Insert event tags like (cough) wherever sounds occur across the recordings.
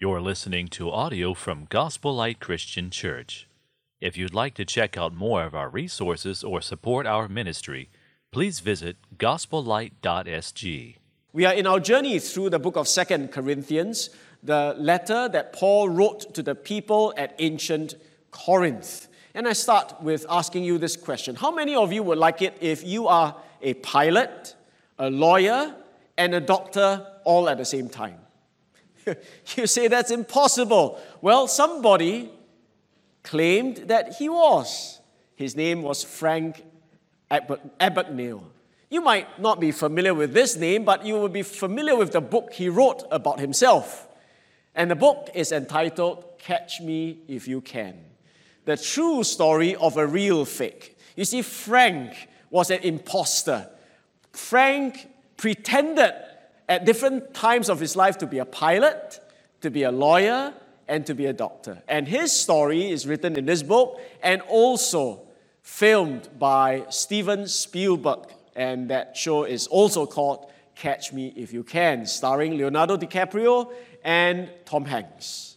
You're listening to audio from Gospel Light Christian Church. If you'd like to check out more of our resources or support our ministry, please visit gospellight.sg. We are in our journey through the book of Second Corinthians, the letter that Paul wrote to the people at ancient Corinth. And I start with asking you this question How many of you would like it if you are a pilot, a lawyer, and a doctor all at the same time? (laughs) you say that's impossible. Well, somebody claimed that he was. His name was Frank Abagnale. You might not be familiar with this name, but you will be familiar with the book he wrote about himself. And the book is entitled Catch Me If You Can The True Story of a Real Fake. You see, Frank was an impostor. Frank pretended at different times of his life to be a pilot, to be a lawyer, and to be a doctor. And his story is written in this book and also filmed by Steven Spielberg. And that show is also called Catch Me If You Can, starring Leonardo DiCaprio and Tom Hanks.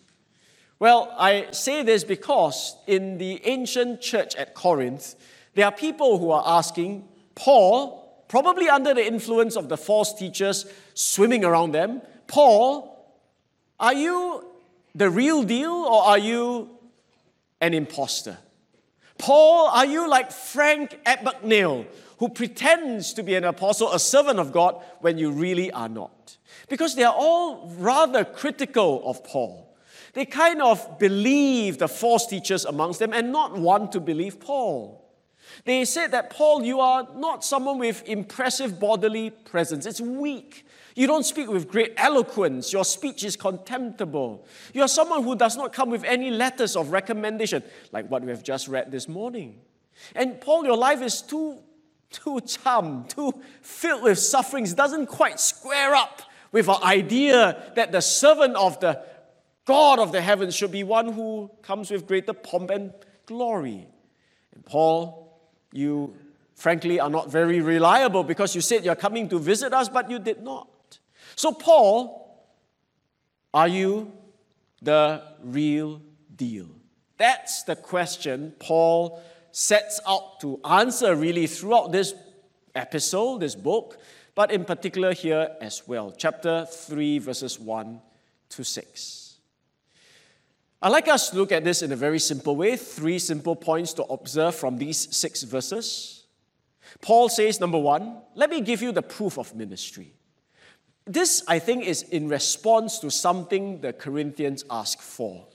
Well, I say this because in the ancient church at Corinth, there are people who are asking Paul, probably under the influence of the false teachers swimming around them, Paul, are you the real deal or are you an impostor? Paul, are you like Frank Abagnale, who pretends to be an apostle, a servant of God, when you really are not? Because they are all rather critical of Paul. They kind of believe the false teachers amongst them and not want to believe Paul. They said that, Paul, you are not someone with impressive bodily presence. It's weak. You don't speak with great eloquence. Your speech is contemptible. You are someone who does not come with any letters of recommendation, like what we have just read this morning. And Paul, your life is too, too chum, too filled with sufferings. It doesn't quite square up with our idea that the servant of the God of the heavens should be one who comes with greater pomp and glory. And Paul, you frankly are not very reliable because you said you're coming to visit us, but you did not. So, Paul, are you the real deal? That's the question Paul sets out to answer really throughout this episode, this book, but in particular here as well. Chapter 3, verses 1 to 6. I'd like us to look at this in a very simple way. Three simple points to observe from these six verses. Paul says, number one, let me give you the proof of ministry. This, I think, is in response to something the Corinthians ask for.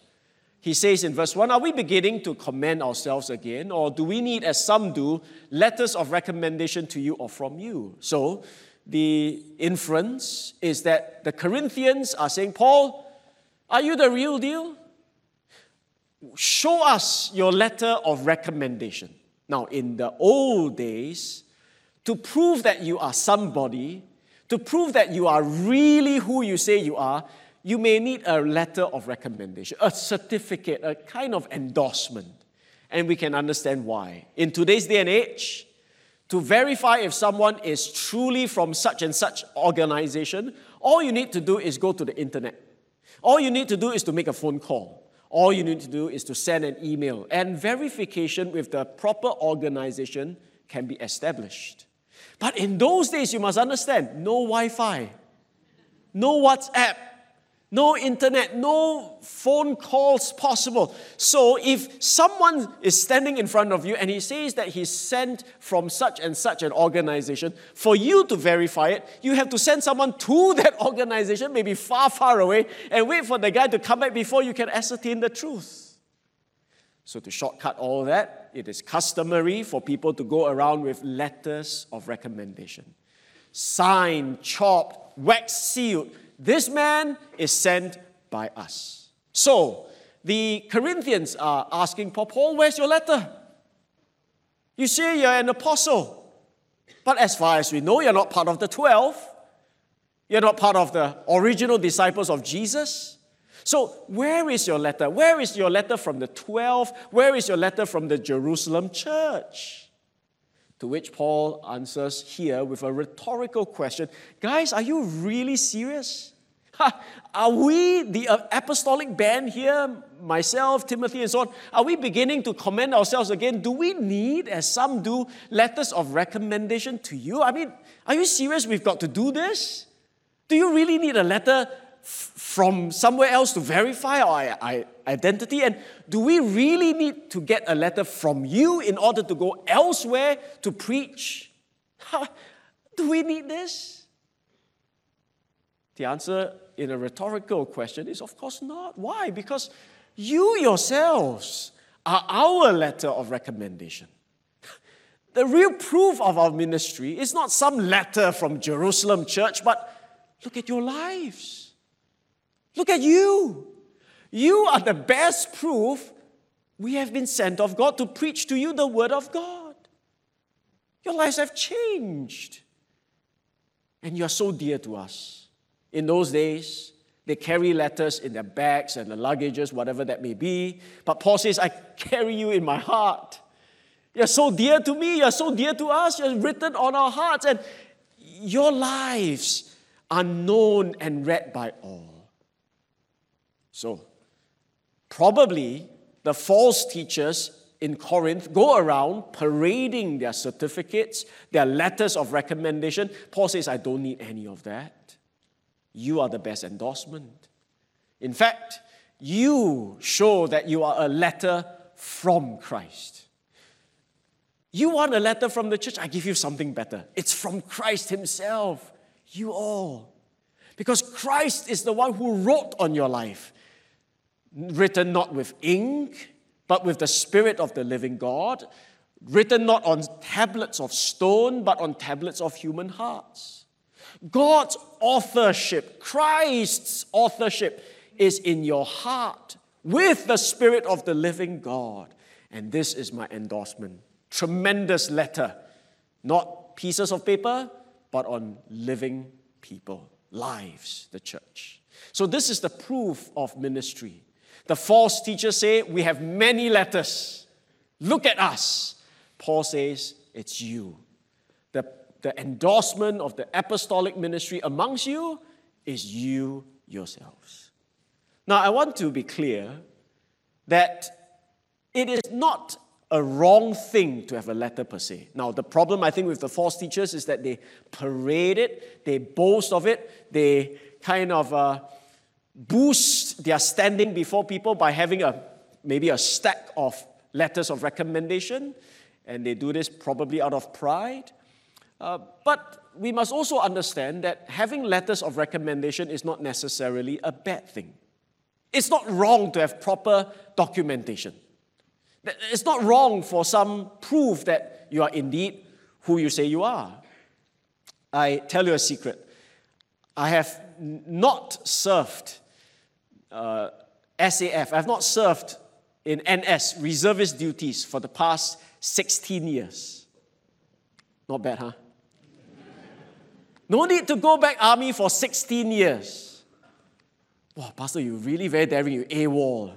He says in verse 1 Are we beginning to commend ourselves again, or do we need, as some do, letters of recommendation to you or from you? So, the inference is that the Corinthians are saying, Paul, are you the real deal? Show us your letter of recommendation. Now, in the old days, to prove that you are somebody, to prove that you are really who you say you are, you may need a letter of recommendation, a certificate, a kind of endorsement. And we can understand why. In today's day and age, to verify if someone is truly from such and such organization, all you need to do is go to the internet. All you need to do is to make a phone call. All you need to do is to send an email, and verification with the proper organization can be established. But in those days, you must understand no Wi Fi, no WhatsApp, no internet, no phone calls possible. So if someone is standing in front of you and he says that he's sent from such and such an organization, for you to verify it, you have to send someone to (laughs) that organization, maybe far, far away, and wait for the guy to come back before you can ascertain the truth. So, to shortcut all that, it is customary for people to go around with letters of recommendation. Signed, chopped, wax sealed, this man is sent by us. So, the Corinthians are asking Paul, Paul, where's your letter? You say you're an apostle. But as far as we know, you're not part of the 12. You're not part of the original disciples of Jesus. So, where is your letter? Where is your letter from the 12? Where is your letter from the Jerusalem church? To which Paul answers here with a rhetorical question Guys, are you really serious? Are we, the uh, apostolic band here, myself, Timothy, and so on, are we beginning to commend ourselves again? Do we need, as some do, letters of recommendation to you? I mean, are you serious we've got to do this? Do you really need a letter from somewhere else to verify our identity? And do we really need to get a letter from you in order to go elsewhere to preach? do we need this? The answer in a rhetorical question is of course not. Why? Because you yourselves are our letter of recommendation. The real proof of our ministry is not some letter from Jerusalem church, but look at your lives. Look at you. You are the best proof we have been sent of God to preach to you the word of God. Your lives have changed. And you are so dear to us. In those days, they carry letters in their bags and the luggages, whatever that may be. But Paul says, I carry you in my heart. You're so dear to me. You're so dear to us. You're written on our hearts. And your lives are known and read by all. So, probably the false teachers in Corinth go around parading their certificates, their letters of recommendation. Paul says, I don't need any of that you are the best endorsement. In fact, you show that you are a letter from Christ. You want a letter from the church? I give you something better. It's from Christ Himself. You all. Because Christ is the one who wrote on your life, written not with ink, but with the Spirit of the living God, written not on tablets of stone, but on tablets of human hearts. God's authorship, Christ's authorship, is in your heart with the Spirit of the living God. And this is my endorsement. Tremendous letter, not pieces of paper, but on living people, lives, the church. So, this is the proof of ministry. The false teachers say, We have many letters. Look at us. Paul says, It's you. The the endorsement of the apostolic ministry amongst you is you yourselves. Now, I want to be clear that it is not a wrong thing to have a letter per se. Now, the problem I think with the false teachers is that they parade it, they boast of it, they kind of uh, boost their standing before people by having a maybe a stack of letters of recommendation, and they do this probably out of pride. Uh, but we must also understand that having letters of recommendation is not necessarily a bad thing. It's not wrong to have proper documentation. It's not wrong for some proof that you are indeed who you say you are. I tell you a secret. I have not served uh, SAF, I have not served in NS, reservist duties, for the past 16 years. Not bad, huh? No need to go back army for 16 years. Wow, Pastor, you're really very daring. You AWOL.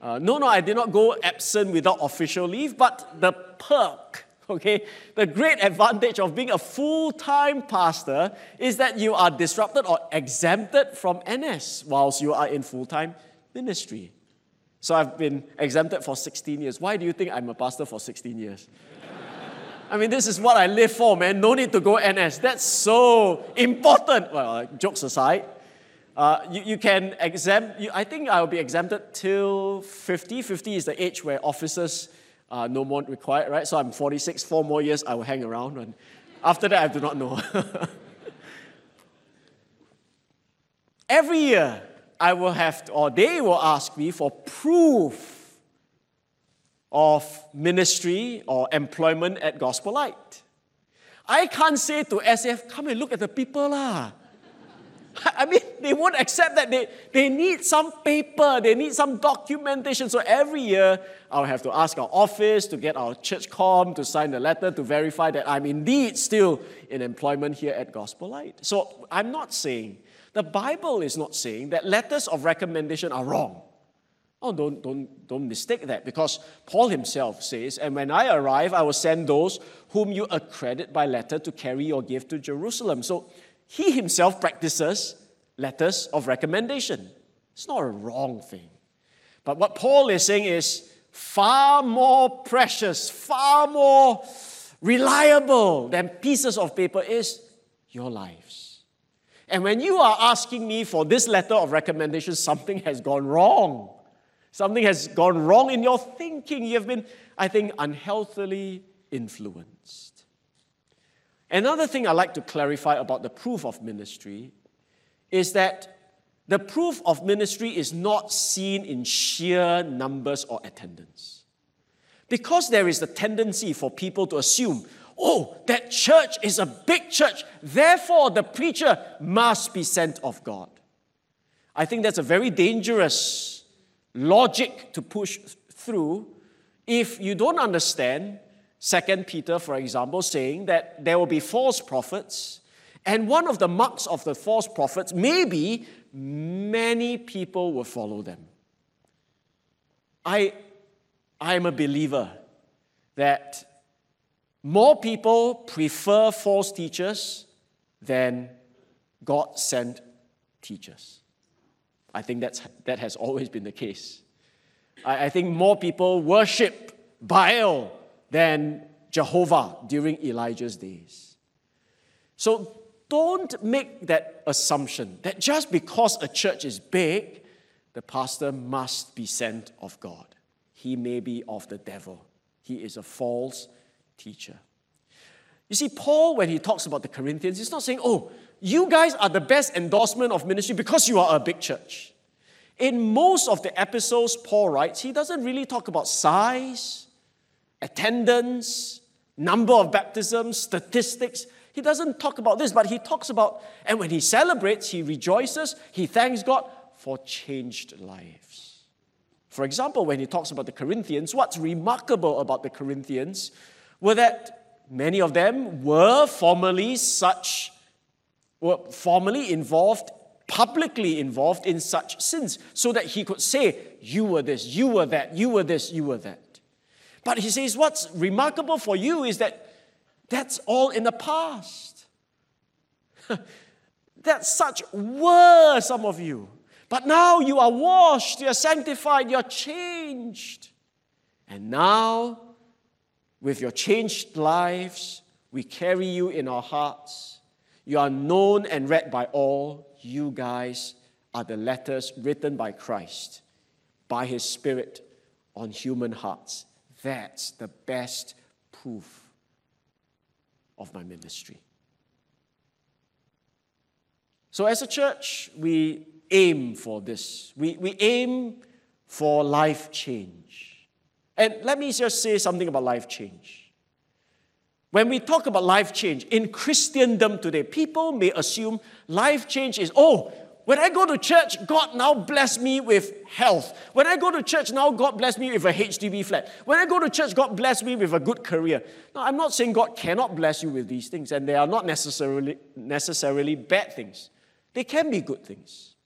Uh, no, no, I did not go absent without official leave, but the perk, okay, the great advantage of being a full time pastor is that you are disrupted or exempted from NS whilst you are in full time ministry. So I've been exempted for 16 years. Why do you think I'm a pastor for 16 years? I mean, this is what I live for, man. No need to go NS. That's so important. Well, uh, jokes aside, uh, you, you can exempt, you, I think I'll be exempted till 50. 50 is the age where officers are no more required, right? So I'm 46, four more years I will hang around. And after that, I do not know. (laughs) Every year, I will have, to, or they will ask me for proof of ministry or employment at Gospel Light. I can't say to SF, come and look at the people lah. (laughs) I mean, they won't accept that. They, they need some paper, they need some documentation. So every year, I'll have to ask our office to get our church com to sign a letter to verify that I'm indeed still in employment here at Gospel Light. So I'm not saying, the Bible is not saying that letters of recommendation are wrong. Oh, don't, don't, don't mistake that because Paul himself says, And when I arrive, I will send those whom you accredit by letter to carry your gift to Jerusalem. So he himself practices letters of recommendation. It's not a wrong thing. But what Paul is saying is far more precious, far more reliable than pieces of paper is your lives. And when you are asking me for this letter of recommendation, something has gone wrong. Something has gone wrong in your thinking. You have been, I think, unhealthily influenced. Another thing I'd like to clarify about the proof of ministry is that the proof of ministry is not seen in sheer numbers or attendance. Because there is a tendency for people to assume, oh, that church is a big church, therefore the preacher must be sent of God. I think that's a very dangerous logic to push through if you don't understand Second Peter, for example, saying that there will be false prophets, and one of the marks of the false prophets may be many people will follow them. I, I'm a believer that more people prefer false teachers than God sent teachers. I think that's, that has always been the case. I, I think more people worship Baal than Jehovah during Elijah's days. So don't make that assumption that just because a church is big, the pastor must be sent of God. He may be of the devil. He is a false teacher. You see, Paul, when he talks about the Corinthians, he's not saying, oh, you guys are the best endorsement of ministry because you are a big church. In most of the episodes Paul writes, he doesn't really talk about size, attendance, number of baptisms, statistics. He doesn't talk about this, but he talks about, and when he celebrates, he rejoices, he thanks God for changed lives. For example, when he talks about the Corinthians, what's remarkable about the Corinthians were that many of them were formerly such, were formerly involved, publicly involved in such sins, so that he could say, You were this, you were that, you were this, you were that. But he says, What's remarkable for you is that that's all in the past. (laughs) That's such were some of you. But now you are washed, you're sanctified, you're changed. And now, with your changed lives, we carry you in our hearts. You are known and read by all. You guys are the letters written by Christ, by His Spirit, on human hearts. That's the best proof of my ministry. So, as a church, we aim for this. We, we aim for life change. And let me just say something about life change. When we talk about life change in Christendom today, people may assume life change is, oh, when I go to church, God now bless me with health. When I go to church, now God bless me with a HDB flat. When I go to church, God bless me with a good career. Now, I'm not saying God cannot bless you with these things, and they are not necessarily, necessarily bad things. They can be good things.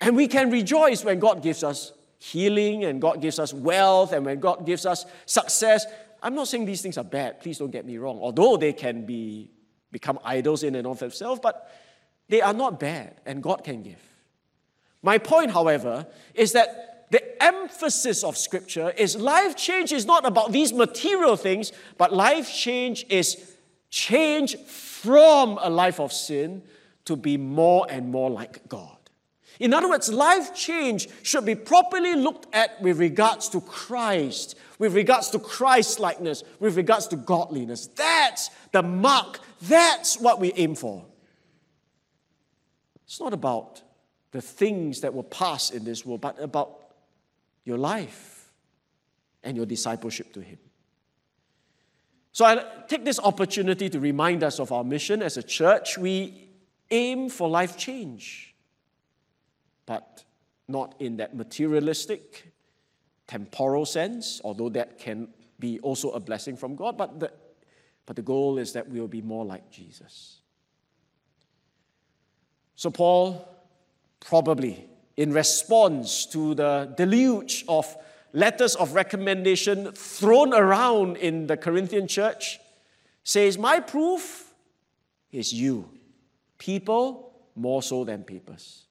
And we can rejoice when God gives us healing, and God gives us wealth, and when God gives us success. I'm not saying these things are bad, please don't get me wrong, although they can be, become idols in and of themselves, but they are not bad, and God can give. My point, however, is that the emphasis of Scripture is life change is not about these material things, but life change is change from a life of sin to be more and more like God. In other words, life change should be properly looked at with regards to Christ, with regards to Christ likeness, with regards to godliness. That's the mark, that's what we aim for. It's not about the things that will pass in this world, but about your life and your discipleship to Him. So I take this opportunity to remind us of our mission as a church. We aim for life change, but not in that materialistic, temporal sense, although that can be also a blessing from God, but the, but the goal is that we will be more like Jesus. So, Paul, probably in response to the deluge of letters of recommendation thrown around in the Corinthian church, says, My proof is you, people more so than papers.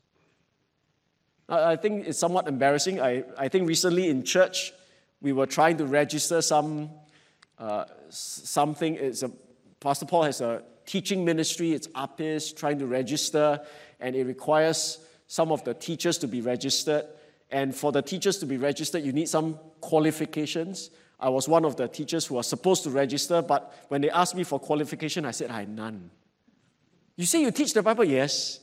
I think it's somewhat embarrassing. I, I think recently in church, we were trying to register some uh, something. It's a, Pastor Paul has a teaching ministry, it's APIS, trying to register, and it requires some of the teachers to be registered. And for the teachers to be registered, you need some qualifications. I was one of the teachers who was supposed to register, but when they asked me for qualification, I said, I had none. You say you teach the Bible? Yes.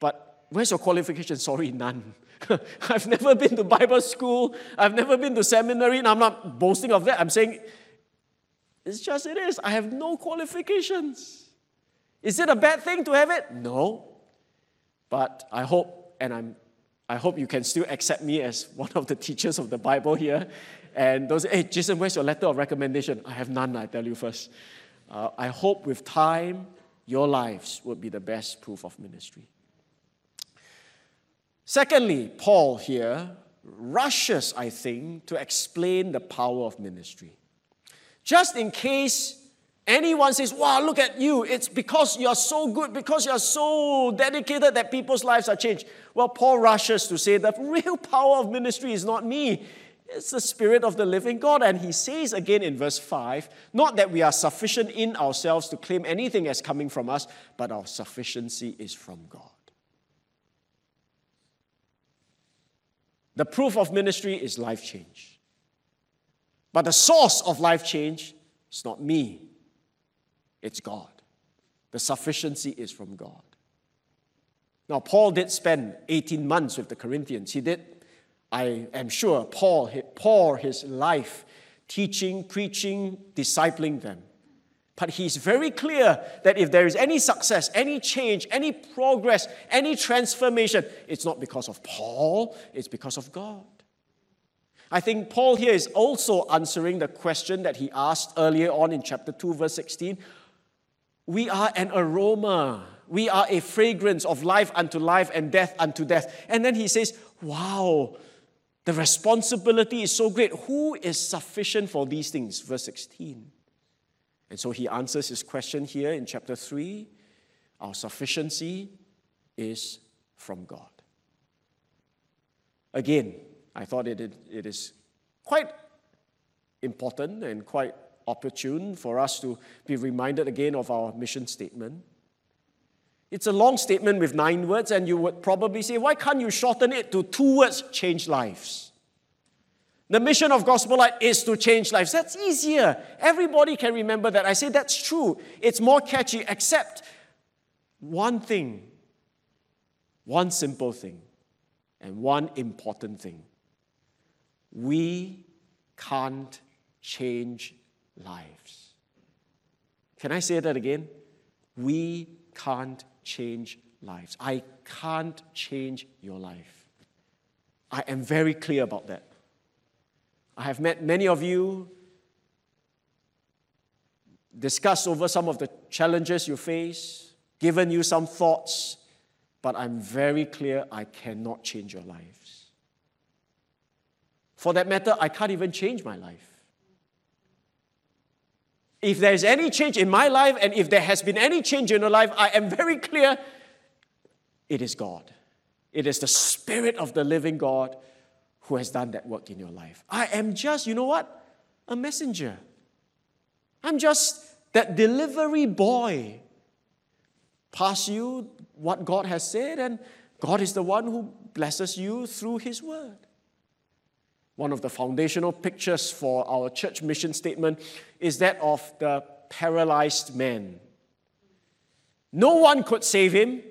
But where's your qualification? Sorry, none. (laughs) I've never been to Bible school. I've never been to seminary, and I'm not boasting of that. I'm saying it's just it is. I have no qualifications. Is it a bad thing to have it? No. But I hope, and I'm I hope you can still accept me as one of the teachers of the Bible here. And those, hey, Jason, where's your letter of recommendation? I have none, I tell you first. Uh, I hope with time, your lives would be the best proof of ministry. Secondly, Paul here rushes, I think, to explain the power of ministry. Just in case anyone says, Wow, look at you, it's because you're so good, because you're so dedicated that people's lives are changed. Well, Paul rushes to say the real (laughs) power of ministry is not me. It's the Spirit of the living God. And he says again in verse 5 not that we are sufficient in ourselves to claim anything as coming from us, but our sufficiency is from God. The proof of ministry is life change. But the source of life change is not me, it's God. The sufficiency is from God. Now, Paul did spend 18 months with the Corinthians. He did, I am sure, Paul pour his life teaching, preaching, discipling them. But he's very clear that if there is any success, any change, any progress, any transformation, it's not because of Paul, it's because of God. I think Paul here is also answering the question that he asked earlier on in chapter 2, verse 16. We are an aroma we are a fragrance of life unto life and death unto death. And then he says, Wow, the responsibility is so great. Who is sufficient for these things? Verse 16. And so he answers his question here in chapter 3 Our sufficiency is from God. Again, I thought it, it is quite important and quite opportune for us to be reminded again of our mission statement. It's a long statement with nine words, and you would probably say, why can't you shorten it to two words change lives? The mission of Gospel Light is to change lives. That's easier. Everybody can remember that. I say that's true. It's more catchy, except one thing, one simple thing, and one important thing. We can't change lives. Can I say that again? We can't change lives. I can't change your life. I am very clear about that. I have met many of you, discussed over some of the challenges you face, given you some thoughts, but I'm very clear I cannot change your lives. For that matter, I can't even change my life. If there's any change in my life and if there has been any change in your life, I am very clear it is God. It is the Spirit of the living God who has done that work in your life. I am just, you know what? A messenger. I'm just that delivery boy. Pass you what God has said, and God is the one who blesses you through His word. One of the foundational pictures for our church mission statement is that of the paralyzed man. No one could save him,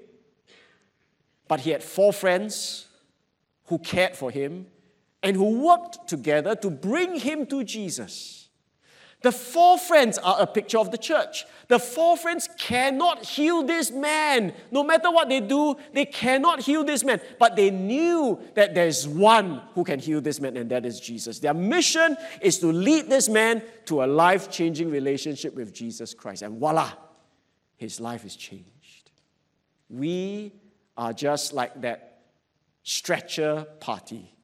but he had four friends who cared for him and who worked together to bring him to Jesus. The four friends are a picture of the church. The four friends cannot heal this man. No matter what they do, they cannot heal this man. But they knew that there's one who can heal this man, and that is Jesus. Their mission is to lead this man to a life changing relationship with Jesus Christ. And voila, his life is changed. We are just like that stretcher party.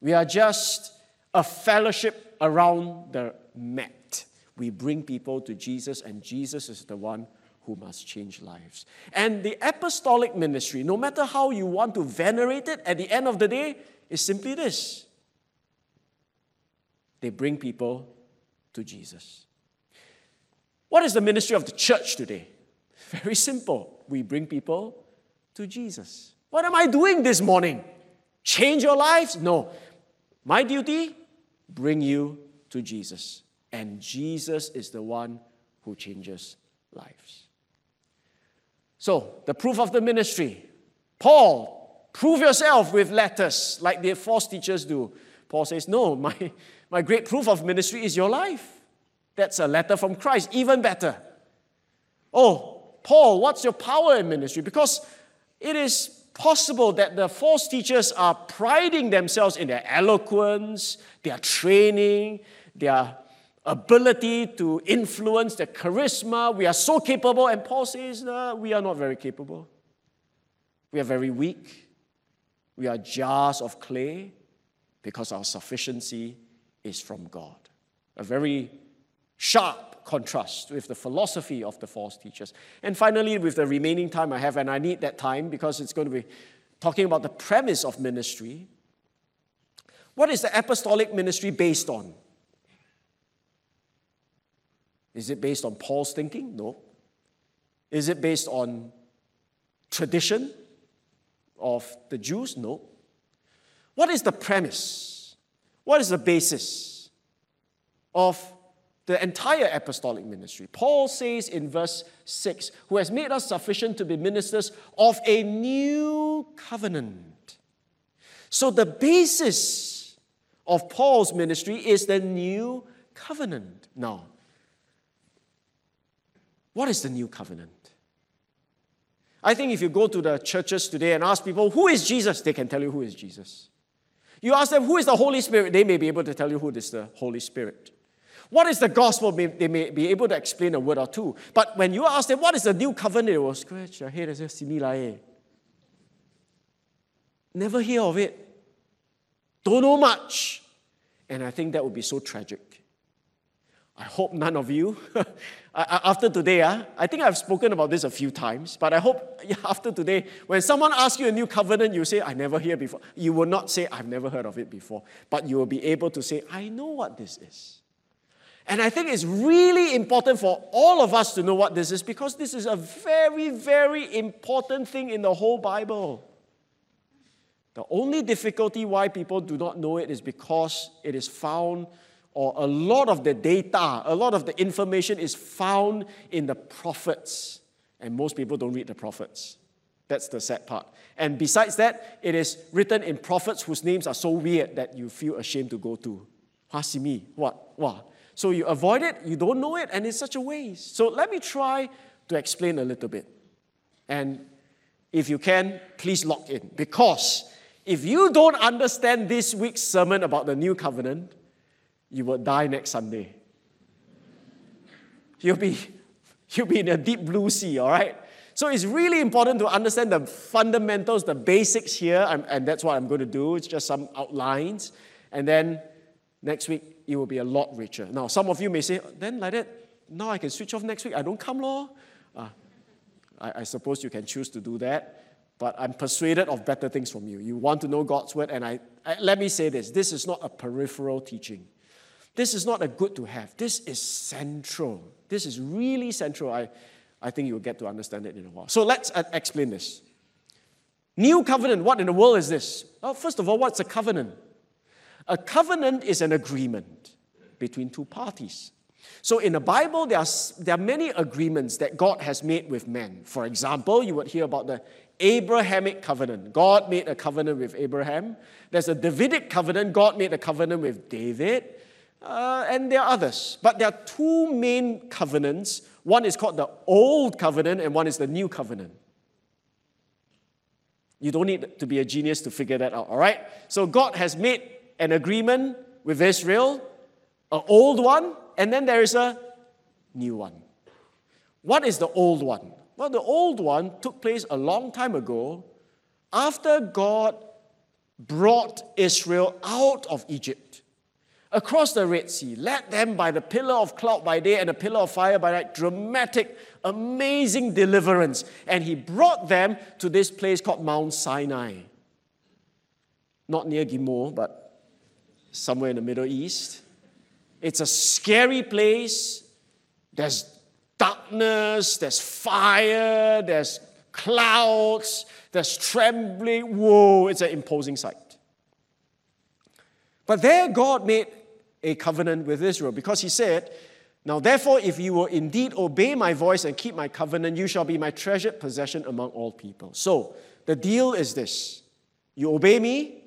We are just a fellowship around the mat we bring people to Jesus, and Jesus is the one who must change lives. And the apostolic ministry, no matter how you want to venerate it, at the end of the day, is simply this they bring people to Jesus. What is the ministry of the church today? (laughs) Very simple. We bring people to Jesus. What am I doing this morning? Change your lives? No. My duty? Bring you to Jesus. And Jesus is the one who changes lives. So, the proof of the ministry. Paul, prove yourself with letters like the false teachers do. Paul says, No, my, my great proof of ministry is your life. That's a letter from Christ, even better. Oh, Paul, what's your power in ministry? Because it is possible that the false teachers are priding themselves in their eloquence, their training, their ability to influence, the charisma. We are so capable. And Paul says, we are not very capable. We are very weak. We are jars of clay because our sufficiency is from God. A very sharp contrast with the philosophy of the false teachers. And finally, with the remaining time I have, and I need that time because it's going to be talking about the premise of ministry. What is the apostolic ministry based on? Is it based on Paul's thinking? No. Is it based on tradition of the Jews? No. What is the premise? What is the basis of the entire apostolic ministry? Paul says in verse 6 Who has made us sufficient to be ministers of a new covenant. So the basis of Paul's ministry is the new covenant. Now, what is the new covenant? I think if you go to the churches today and ask people, who is Jesus? They can tell you who is Jesus. You ask them, who is the Holy Spirit? They may be able to tell you who is the Holy Spirit. What is the gospel? They may be able to explain a word or two. But when you ask them, what is the new covenant? They will scratch their head and say, Similae. Never hear of it. Don't know much. And I think that would be so tragic. I hope none of you, (laughs) after today, uh, I think I've spoken about this a few times, but I hope (laughs) after today, when someone asks you a new covenant, you say, I never heard before. You will not say, I've never heard of it before, but you will be able to say, I know what this is. And I think it's really important for all of us to know what this is because this is a very, very important thing in the whole Bible. The only difficulty why people do not know it is because it is found or a lot of the data, a lot of the information is found in the prophets. And most people don't read the prophets. That's the sad part. And besides that, it is written in prophets whose names are so weird that you feel ashamed to go to. Hasimi, what? What? So you avoid it, you don't know it, and it's such a waste. So let me try to explain a little bit. And if you can, please lock in. Because if you don't understand this week's sermon about the new covenant, you will die next Sunday. You'll be, you'll be in a deep blue sea, all right? So it's really important to understand the fundamentals, the basics here, and, that's what I'm going to do. It's just some outlines. And then next week, it will be a lot richer. Now, some of you may say, then like that, now I can switch off next week. I don't come, law. Uh, I, I suppose you can choose to do that but I'm persuaded of better things from you. You want to know God's word, and I, I, let me say this: this is not a peripheral teaching. This is not a good to have. This is central. This is really central. I, I think you'll get to understand it in a while. So let's uh, explain this. New covenant, what in the world is this? Well, first of all, what's a covenant? A covenant is an agreement between two parties. So in the Bible, there are, there are many agreements that God has made with men. For example, you would hear about the Abrahamic covenant. God made a covenant with Abraham. There's a Davidic covenant. God made a covenant with David. Uh, and there are others. But there are two main covenants. One is called the Old Covenant, and one is the New Covenant. You don't need to be a genius to figure that out, all right? So God has made an agreement with Israel, an old one, and then there is a new one. What is the old one? Well, the old one took place a long time ago after God brought Israel out of Egypt. Across the Red Sea, led them by the pillar of cloud by day and a pillar of fire by night. Dramatic, amazing deliverance. And he brought them to this place called Mount Sinai. Not near Gimor, but somewhere in the Middle East. It's a scary place. There's darkness, there's fire, there's clouds, there's trembling. Whoa, it's an imposing sight. But there, God made a covenant with Israel because He said, Now therefore, if you will indeed obey my voice and keep my covenant, you shall be my treasured possession among all people. So the deal is this you obey me,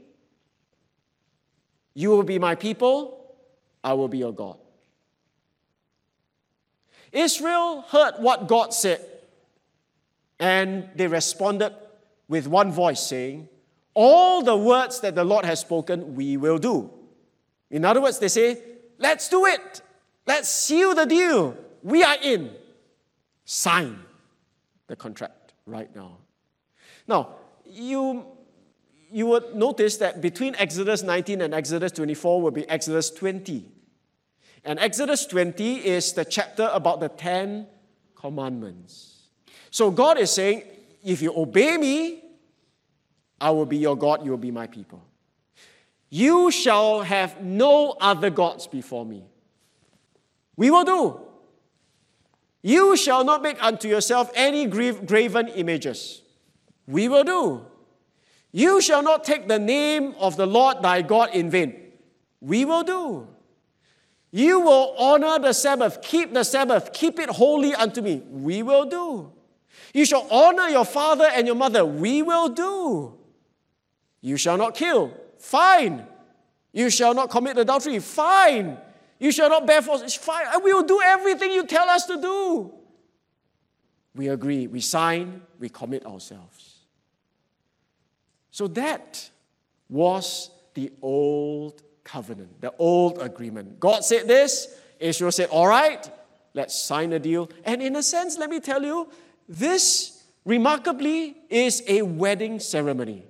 you will be my people, I will be your God. Israel heard what God said, and they responded with one voice saying, All the words that the Lord has spoken, we will do. In other words, they say, Let's do it. Let's seal the deal. We are in. Sign the contract right now. Now, you, you would notice that between Exodus 19 and Exodus 24 will be Exodus 20. And Exodus 20 is the chapter about the Ten Commandments. So God is saying, if you obey me, I will be your God, you will be my people. You shall have no other gods before me. We will do. You shall not make unto yourself any graven images. We will do. You shall not take the name of the Lord thy God in vain. We will do. You will honor the Sabbath, keep the Sabbath, keep it holy unto me. We will do. You shall honor your father and your mother. We will do. You shall not kill. Fine. You shall not commit adultery. Fine. You shall not bear false. Fine. We will do everything you tell us to do. We agree. We sign. We commit ourselves. So that was the old covenant, the old agreement. God said this, Israel said, All right, let's sign a deal. And in a sense, let me tell you, this remarkably is a wedding ceremony.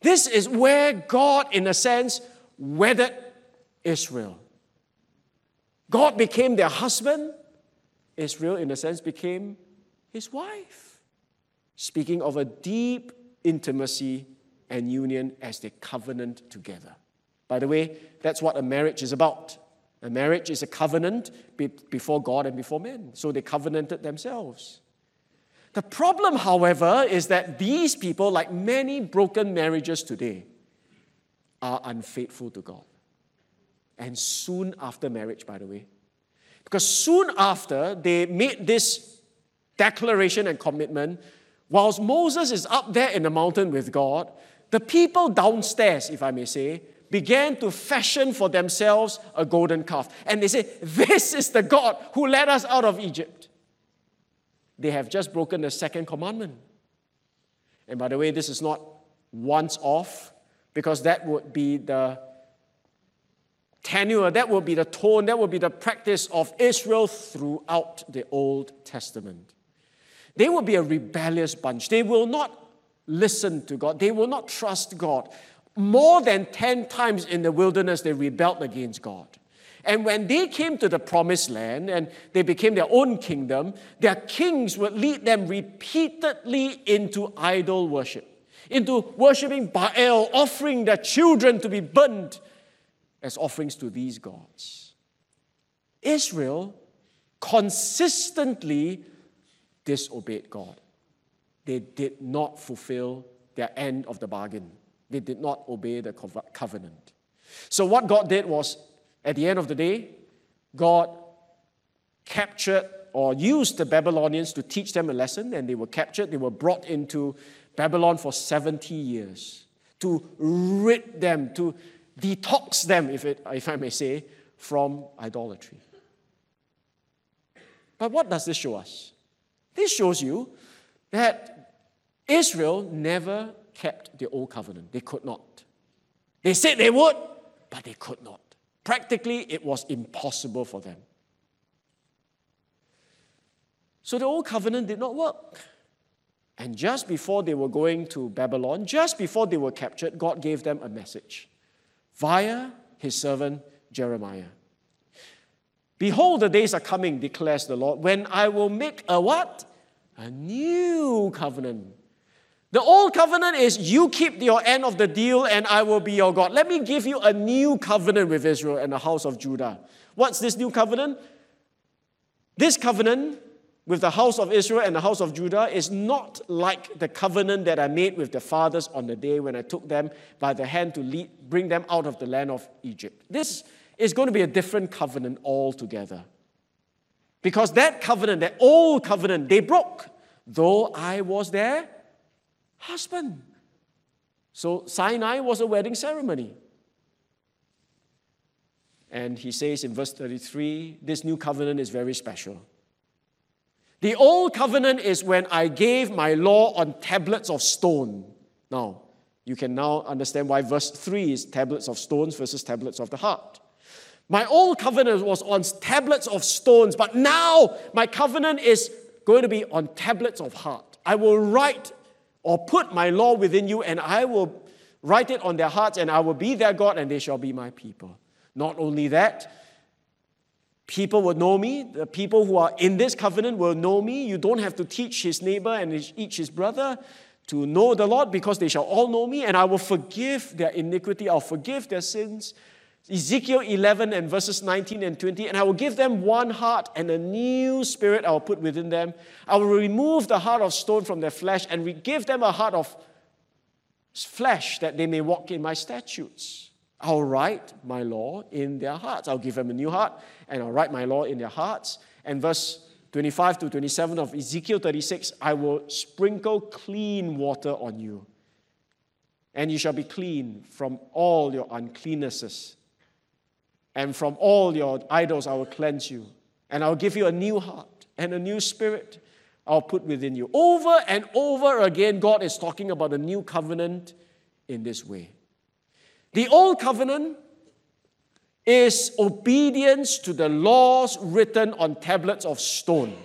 This is where God, in a sense, wedded Israel. God became their husband. Israel, in a sense, became his wife. Speaking of a deep intimacy and union as they covenant together. By the way, that's what a marriage is about. A marriage is a covenant before God and before men. So they covenanted themselves. The problem, however, is that these people, like many broken marriages today, are unfaithful to God. And soon after marriage, by the way. Because soon after they made this declaration and commitment, whilst Moses is up there in the mountain with God, the people downstairs, if I may say, began to fashion for themselves a golden calf. And they say, This is the God who led us out of Egypt. They have just broken the second commandment. And by the way, this is not once off, because that would be the tenure, that would be the tone, that would be the practice of Israel throughout the Old Testament. They will be a rebellious bunch. They will not listen to God. They will not trust God. More than 10 times in the wilderness, they rebelled against God. And when they came to the promised land and they became their own kingdom, their kings would lead them repeatedly into idol worship, into worshiping Baal, offering their children to be burned as offerings to these gods. Israel consistently disobeyed God they did not fulfill their end of the bargain. They did not obey the covenant. So, what God did was, at the end of the day, God captured or used the Babylonians to teach them a lesson, and they were captured. They were brought into Babylon for 70 years to rid them, to detox them, if, it, if I may say, from idolatry. But what does this show us? This shows you that Israel never kept the old covenant. They could not. They said they would, but they could not. Practically, it was impossible for them. So the old covenant did not work. And just before they were going to Babylon, just before they were captured, God gave them a message via his servant Jeremiah. Behold, the days are coming, declares the Lord, when I will make a what? A new covenant. The old covenant is you keep your end of the deal and I will be your God. Let me give you a new covenant with Israel and the house of Judah. What's this new covenant? This covenant with the house of Israel and the house of Judah is not like the covenant that I made with the fathers on the day when I took them by the hand to lead, bring them out of the land of Egypt. This is going to be a different covenant altogether. Because that covenant, that old covenant, they broke, though I was their husband. So Sinai was a wedding ceremony. And he says in verse 33 this new covenant is very special. The old covenant is when I gave my law on tablets of stone. Now, you can now understand why verse 3 is tablets of stones versus tablets of the heart. My old covenant was on tablets of stones, but now my covenant is going to be on tablets of heart. I will write or put my law within you, and I will write it on their hearts, and I will be their God, and they shall be my people. Not only that, people will know me. The people who are in this covenant will know me. You don't have to teach his neighbor and each his brother to know the Lord because they shall all know me, and I will forgive their iniquity. I'll forgive their sins. Ezekiel 11 and verses 19 and 20, and I will give them one heart and a new spirit I will put within them. I will remove the heart of stone from their flesh and give them a heart of flesh that they may walk in my statutes. I'll write my law in their hearts. I'll give them a new heart and I'll write my law in their hearts. And verse 25 to 27 of Ezekiel 36 I will sprinkle clean water on you, and you shall be clean from all your uncleannesses and from all your idols I will cleanse you. And I'll give you a new heart and a new spirit I'll put within you. Over and over again, God is talking about a new covenant in this way. The old covenant is obedience to the laws written on tablets of stone.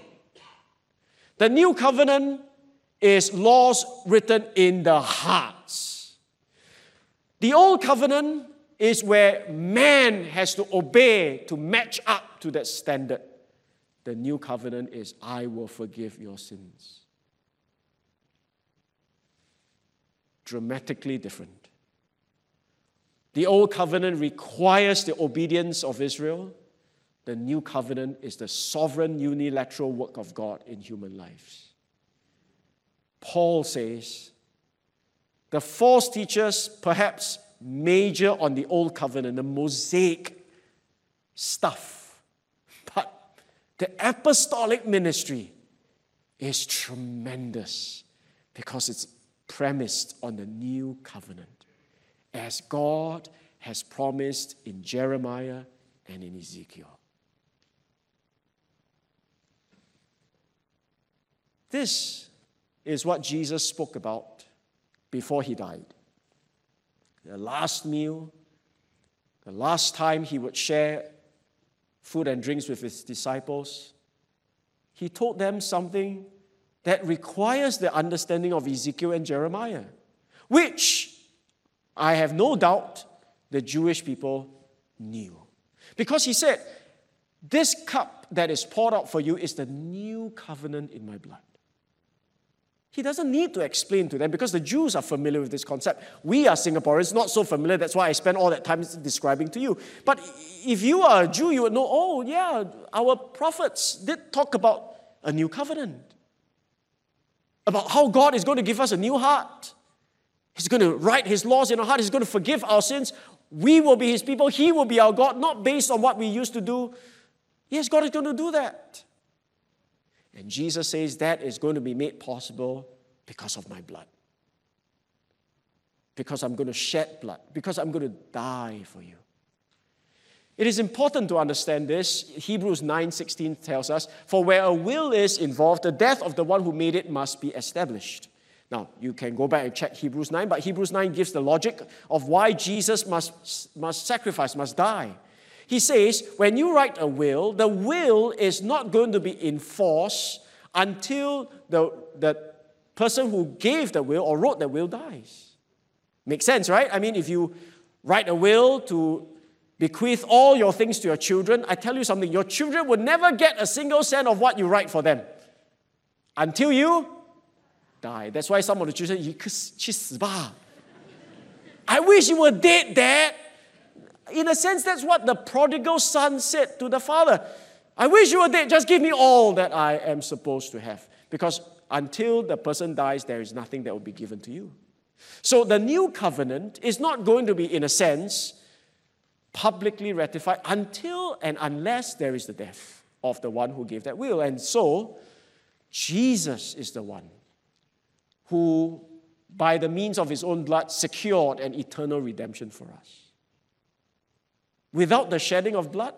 The new covenant is laws written in the hearts. The old covenant is where man has to obey to match up to that standard. The new covenant is, I will forgive your sins. Dramatically different. The old covenant requires the obedience of Israel. The new covenant is the sovereign unilateral work of God in human lives. Paul says, the false teachers perhaps major on the old covenant, the Mosaic stuff. But the apostolic ministry is tremendous because it's premised on the new covenant, as God has promised in Jeremiah and in Ezekiel. This is what Jesus spoke about before he died the last meal, the last time he would share food and drinks with his disciples, he told them something that requires the understanding of Ezekiel and Jeremiah, which I have no doubt the Jewish people knew. Because he said, This cup that is poured out for you is the new covenant in my blood. He doesn't need to explain to them because the Jews are familiar with this concept. We are Singaporeans, not so familiar. That's why I spend all that time describing to you. But if you are a Jew, you would know oh, yeah, our prophets did talk about a new covenant, about how God is going to give us a new heart. He's going to write His laws in our heart, He's going to forgive our sins. We will be His people, He will be our God, not based on what we used to do. Yes, God is going to do that. And Jesus says that is going to be made possible because of my blood. Because I'm going to shed blood, because I'm going to die for you. It is important to understand this. Hebrews 9:16 tells us, "For where a will is involved, the death of the one who made it must be established." Now, you can go back and check Hebrews 9, but Hebrews 9 gives the logic of why Jesus must, must sacrifice, must die. He says, when you write a will, the will is not going to be enforced until the, the person who gave the will or wrote the will dies. Makes sense, right? I mean, if you write a will to bequeath all your things to your children, I tell you something, your children would never get a single cent of what you write for them until you die. That's why some of the children, you I wish you were dead, Dad. In a sense, that's what the prodigal son said to the father. I wish you were dead. Just give me all that I am supposed to have. Because until the person dies, there is nothing that will be given to you. So the new covenant is not going to be, in a sense, publicly ratified until and unless there is the death of the one who gave that will. And so, Jesus is the one who, by the means of his own blood, secured an eternal redemption for us. Without the shedding of blood,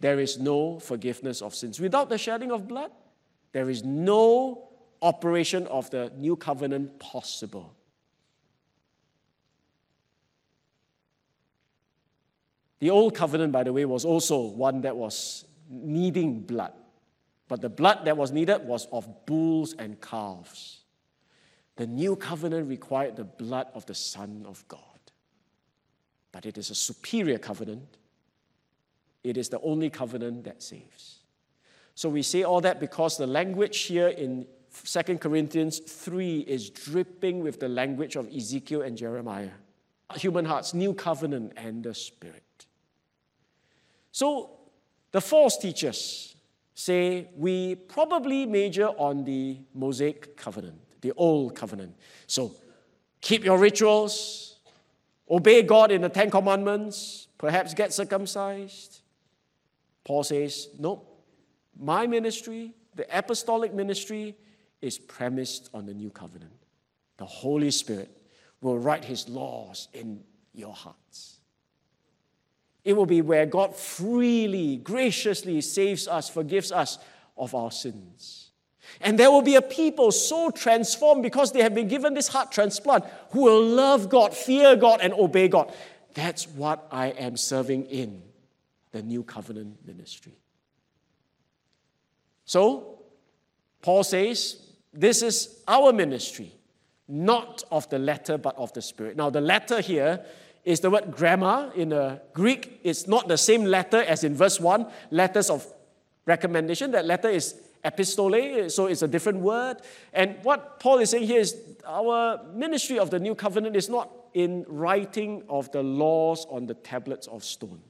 there is no forgiveness of sins. Without the shedding of blood, there is no operation of the new covenant possible. The old covenant, by the way, was also one that was needing blood. But the blood that was needed was of bulls and calves. The new covenant required the blood of the Son of God. But it is a superior covenant. It is the only covenant that saves. So we say all that because the language here in 2 Corinthians 3 is dripping with the language of Ezekiel and Jeremiah. Human hearts, new covenant, and the Spirit. So the false teachers say we probably major on the Mosaic covenant, the old covenant. So keep your rituals, obey God in the Ten Commandments, perhaps get circumcised. Paul says, no, my ministry, the apostolic ministry, is premised on the new covenant. The Holy Spirit will write his laws in your hearts. It will be where God freely, graciously saves us, forgives us of our sins. And there will be a people so transformed because they have been given this heart transplant who will love God, fear God, and obey God. That's what I am serving in the new covenant ministry. So, Paul says, This is our ministry, not of the letter, but of the Spirit. Now, the letter here is the word gramma in the Greek. It's not the same letter as in verse 1, letters of recommendation. That letter is epistole, so it's a different word. And what Paul is saying here is our ministry of the new covenant is not in writing of the laws on the tablets of stone,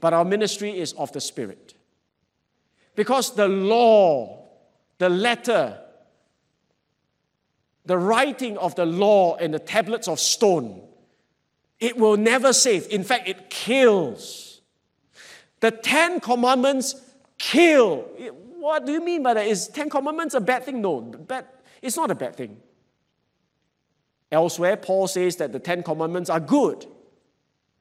but our ministry is of the Spirit. Because the law, the letter, the writing of the law in the tablets of stone, it will never save. In fact, it kills. The Ten Commandments kill. What do you mean by that? Is Ten Commandments a bad thing? No, bad, it's not a bad thing. Elsewhere, Paul says that the Ten Commandments are good.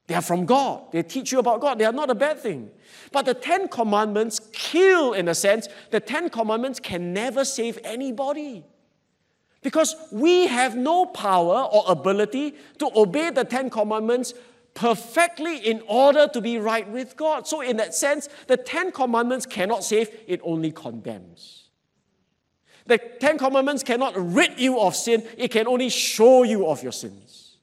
They are from God. They teach you about God. They are not a bad thing. But the Ten Commandments kill, in a sense. The Ten Commandments can never save anybody. Because we have no power or ability to obey the Ten Commandments perfectly in order to be right with God. So, in that sense, the Ten Commandments cannot save, it only condemns. The Ten Commandments cannot rid you of sin, it can only show you of your sins.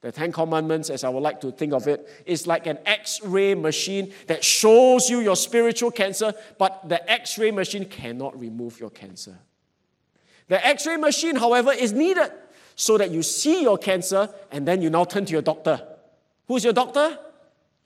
The Ten Commandments, as I would like to think of it, is like an X ray machine that shows you your spiritual cancer, but the X ray machine cannot remove your cancer. The x ray machine, however, is needed so that you see your cancer and then you now turn to your doctor. Who's your doctor?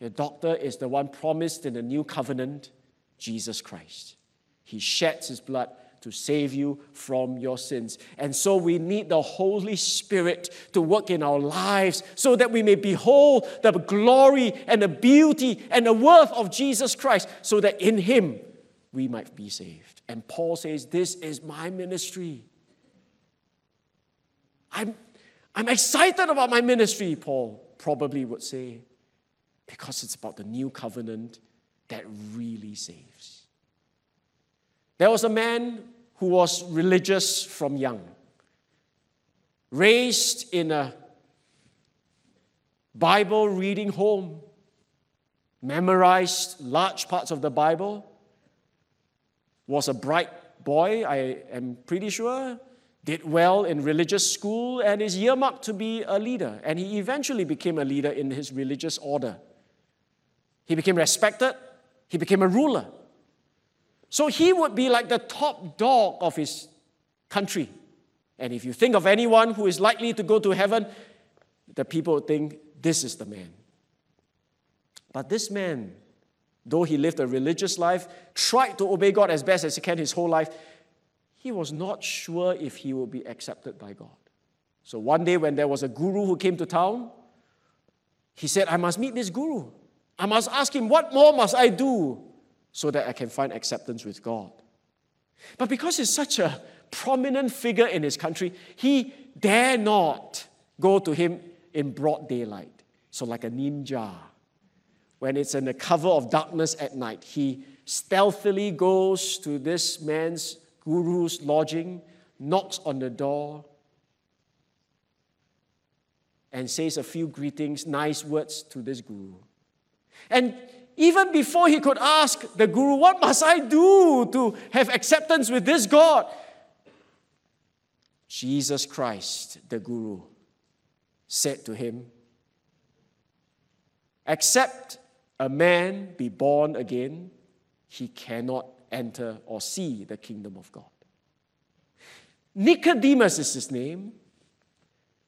Your doctor is the one promised in the new covenant, Jesus Christ. He sheds his blood to save you from your sins. And so we need the Holy Spirit to work in our lives so that we may behold the glory and the beauty and the worth of Jesus Christ, so that in him we might be saved. And Paul says, This is my ministry. I'm, I'm excited about my ministry, Paul probably would say, because it's about the new covenant that really saves. There was a man who was religious from young, raised in a Bible reading home, memorized large parts of the Bible, was a bright boy, I am pretty sure, did well in religious school, and is earmarked to be a leader. And he eventually became a leader in his religious order. He became respected, he became a ruler. So he would be like the top dog of his country. And if you think of anyone who is likely to go to heaven, the people think, this is the man. But this man, though he lived a religious life, tried to obey God as best as he can his whole life, he was not sure if he would be accepted by God. So one day, when there was a guru who came to town, he said, I must meet this guru. I must ask him, What more must I do so that I can find acceptance with God? But because he's such a prominent figure in his country, he dare not go to him in broad daylight. So, like a ninja, when it's in the cover of darkness at night, he stealthily goes to this man's guru's lodging, knocks on the door, and says a few greetings, nice words to this guru. And even before he could ask the guru, What must I do to have acceptance with this God? Jesus Christ, the guru, said to him, Except a man be born again, he cannot enter or see the kingdom of God. Nicodemus is his name.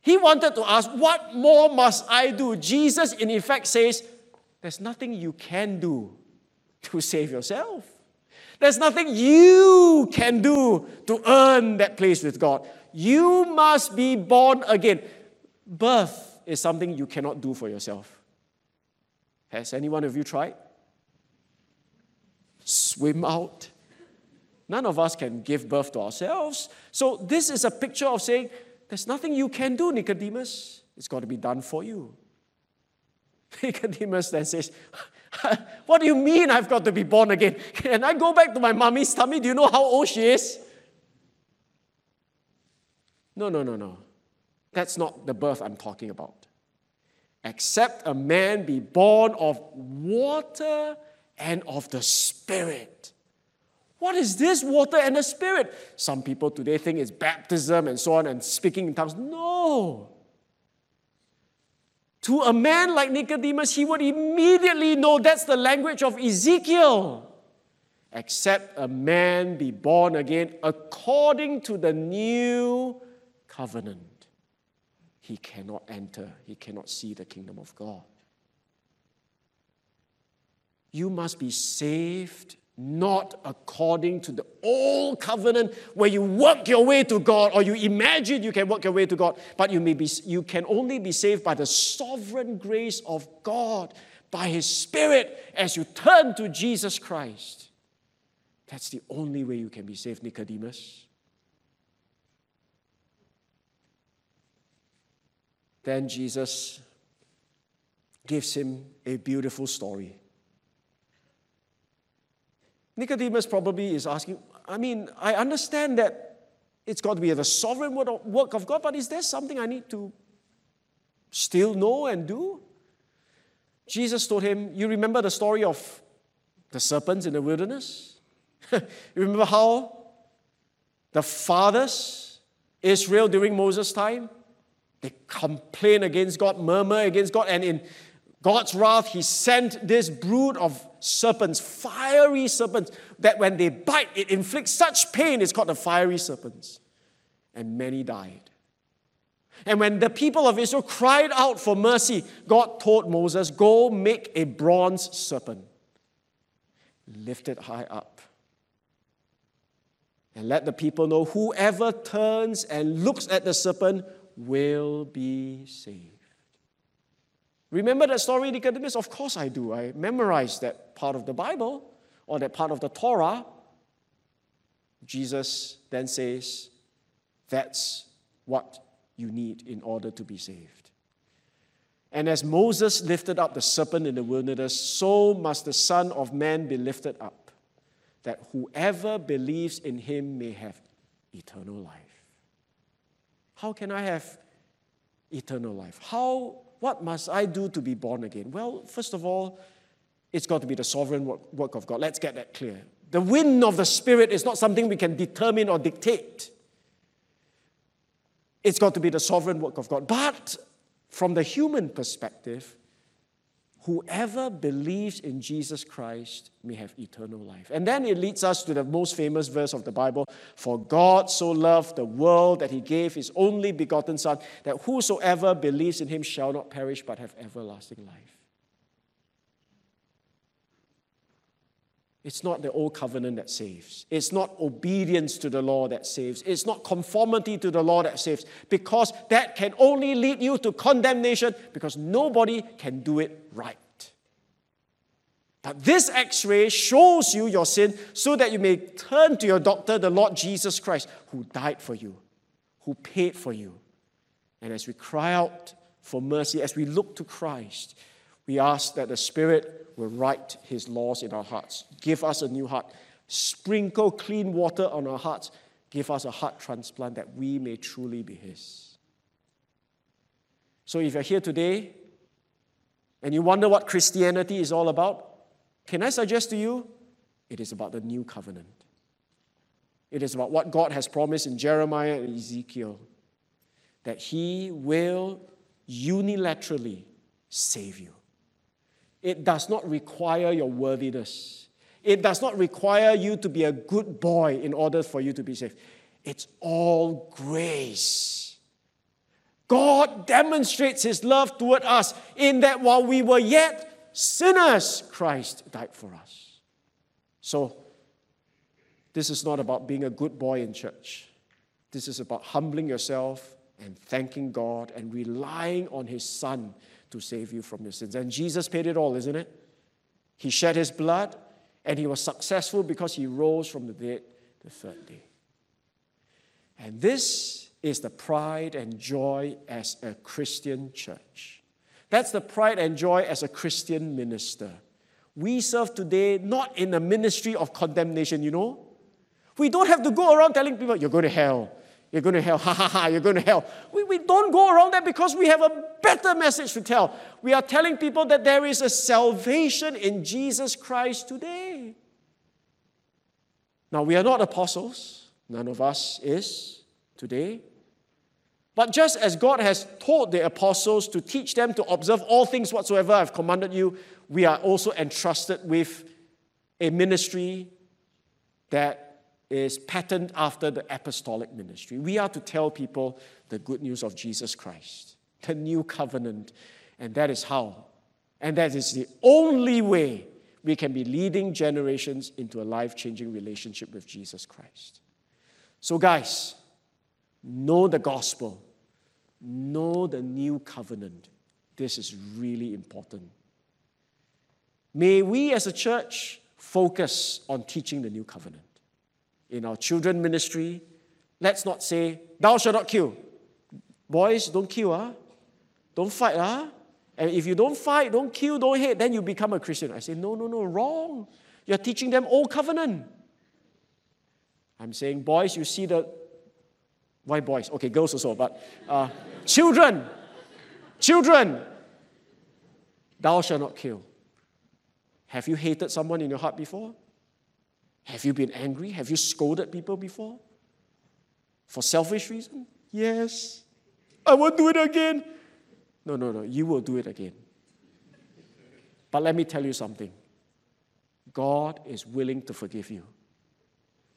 He wanted to ask, What more must I do? Jesus, in effect, says, There's nothing you can do to save yourself. There's nothing you can do to earn that place with God. You must be born again. Birth is something you cannot do for yourself. Has any one of you tried? Swim out. None of us can give birth to ourselves. So, this is a picture of saying, There's nothing you can do, Nicodemus. It's got to be done for you. (laughs) Nicodemus then says, (laughs) What do you mean I've got to be born again? (laughs) Can I go back to my mommy's tummy? Do you know how old she is? No, no, no, no. That's not the birth I'm talking about. Except a man be born of water and of the Spirit. What is this water and the Spirit? Some people today think it's baptism and so on and speaking in tongues. No. To a man like Nicodemus, he would immediately know that's the language of Ezekiel. Except a man be born again according to the new covenant, he cannot enter, he cannot see the kingdom of God. You must be saved not according to the old covenant where you work your way to God or you imagine you can work your way to God, but you, may be, you can only be saved by the sovereign grace of God, by His Spirit, as you turn to Jesus Christ. That's the only way you can be saved, Nicodemus. Then Jesus gives him a beautiful story. Nicodemus probably is asking, I mean, I understand that it's got to be the sovereign work of God, but is there something I need to still know and do? Jesus told him, You remember the story of the serpents in the wilderness? (laughs) you remember how the fathers, Israel during Moses' time, they complain against God, murmur against God, and in God's wrath, He sent this brood of serpents, fiery serpents, that when they bite, it inflicts such pain, it's called the fiery serpents. And many died. And when the people of Israel cried out for mercy, God told Moses, Go make a bronze serpent, lift it high up, and let the people know whoever turns and looks at the serpent will be saved. Remember that story, Nicodemus? Of course I do. I memorized that part of the Bible or that part of the Torah. Jesus then says, That's what you need in order to be saved. And as Moses lifted up the serpent in the wilderness, so must the Son of Man be lifted up, that whoever believes in him may have eternal life. How can I have eternal life? How, what must I do to be born again? Well, first of all, it's got to be the sovereign work of God. Let's get that clear. The wind of the Spirit is not something we can determine or dictate. It's got to be the sovereign work of God. But from the human perspective, whoever believes in Jesus Christ may have eternal life. And then it leads us to the most famous verse of the Bible For God so loved the world that he gave his only begotten Son, that whosoever believes in him shall not perish but have everlasting life. It's not the old covenant that saves. It's not obedience to the law that saves. It's not conformity to the law that saves, because that can only lead you to condemnation because nobody can do it right. But this x ray shows you your sin so that you may turn to your doctor, the Lord Jesus Christ, who died for you, who paid for you. And as we cry out for mercy, as we look to Christ, we ask that the Spirit will write His laws in our hearts. Give us a new heart. Sprinkle clean water on our hearts. Give us a heart transplant that we may truly be His. So if you're here today and you wonder what Christianity is all about, can I suggest to you? It is about the new covenant. It is about what God has promised in Jeremiah and Ezekiel that He will unilaterally save you. It does not require your worthiness. It does not require you to be a good boy in order for you to be saved. It's all grace. God demonstrates His love toward us in that while we were yet sinners, Christ died for us. So, this is not about being a good boy in church. This is about humbling yourself and thanking God and relying on His Son to save you from your sins. And Jesus paid it all, isn't it? He shed his blood and he was successful because he rose from the dead the third day. And this is the pride and joy as a Christian church. That's the pride and joy as a Christian minister. We serve today not in a ministry of condemnation, you know. We don't have to go around telling people, you're going to hell. You're going to hell. (laughs) Ha ha ha. You're going to hell. We, we don't go around that because we have a better message to tell. We are telling people that there is a salvation in Jesus Christ today. Now, we are not apostles. None of us is today. But just as God has taught the apostles to teach them to observe all things whatsoever I've commanded you, we are also entrusted with a ministry that is patterned after the apostolic ministry. We are to tell people the good news of Jesus Christ, the new covenant, and that is how. And that is the only way we can be leading generations into a life changing relationship with Jesus Christ. So, guys, know the gospel, know the new covenant. This is really important. May we as a church focus on teaching the new covenant in our children ministry, let's not say, Thou shalt not kill. Boys, don't kill, ah. Don't fight, ah. And if you don't fight, don't kill, don't hate, then you become a Christian. I say, No, no, no, wrong. You're teaching them old covenant. I'm saying, boys, you see the. Why boys? Okay, girls also, but uh, children, children, thou shalt not kill. Have you hated someone in your heart before? Have you been angry? Have you scolded people before? For selfish reason? Yes. I won't do it again. No, no, no. You will do it again. But let me tell you something God is willing to forgive you.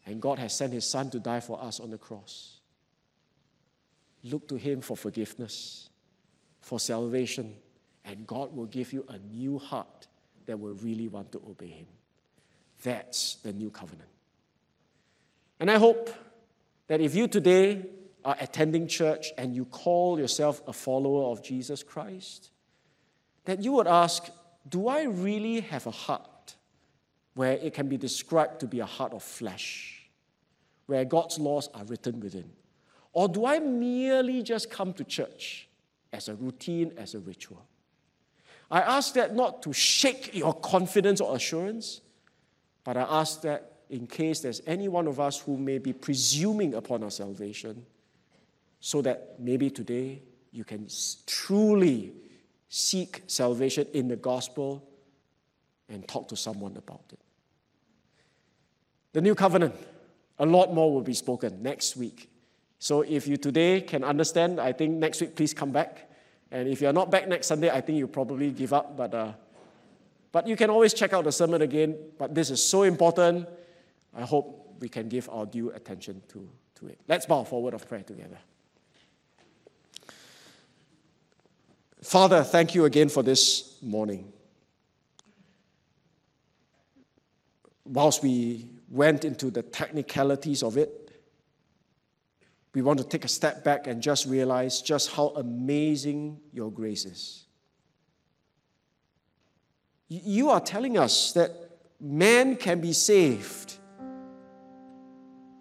And God has sent His Son to die for us on the cross. Look to Him for forgiveness, for salvation, and God will give you a new heart that will really want to obey Him. That's the new covenant. And I hope that if you today are attending church and you call yourself a follower of Jesus Christ, that you would ask, Do I really have a heart where it can be described to be a heart of flesh, where God's laws are written within? Or do I merely just come to church as a routine, as a ritual? I ask that not to shake your confidence or assurance, but I ask that in case there's any one of us who may be presuming upon our salvation, so that maybe today you can truly seek salvation in the gospel and talk to someone about it. The new covenant, a lot more will be spoken next week. So if you today can understand, I think next week please come back. And if you're not back next Sunday, I think you probably give up. But, uh, but you can always check out the sermon again. But this is so important. I hope we can give our due attention to, to it. Let's bow for a word of prayer together. Father, thank you again for this morning. Whilst we went into the technicalities of it, we want to take a step back and just realize just how amazing your grace is. You are telling us that man can be saved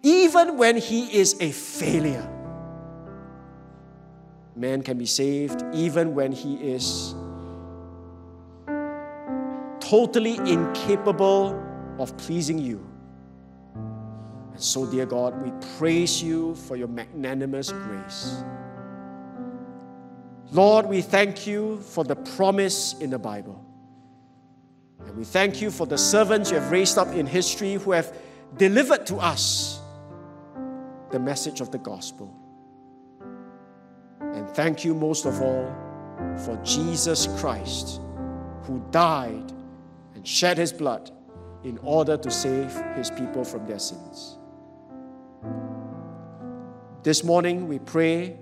even when he is a failure. Man can be saved even when he is totally incapable of pleasing you. And so, dear God, we praise you for your magnanimous grace. Lord, we thank you for the promise in the Bible. And we thank you for the servants you have raised up in history who have delivered to us the message of the gospel. And thank you most of all for Jesus Christ, who died and shed his blood in order to save his people from their sins. This morning, we pray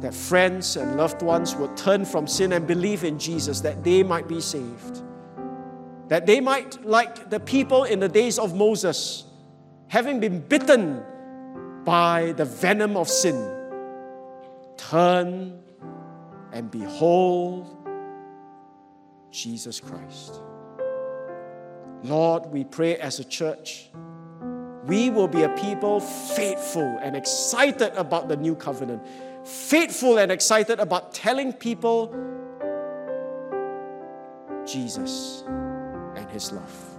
that friends and loved ones would turn from sin and believe in Jesus that they might be saved. That they might, like the people in the days of Moses, having been bitten by the venom of sin, turn and behold Jesus Christ. Lord, we pray as a church, we will be a people faithful and excited about the new covenant, faithful and excited about telling people Jesus and His love.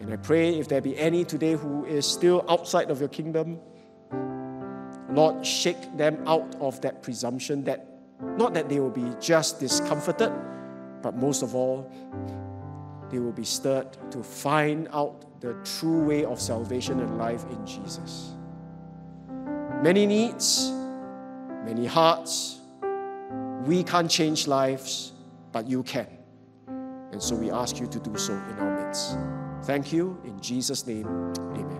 And I pray if there be any today who is still outside of your kingdom, Lord, shake them out of that presumption that not that they will be just discomforted, but most of all, they will be stirred to find out the true way of salvation and life in Jesus. Many needs, many hearts. We can't change lives, but you can. And so we ask you to do so in our midst. Thank you. In Jesus' name, amen.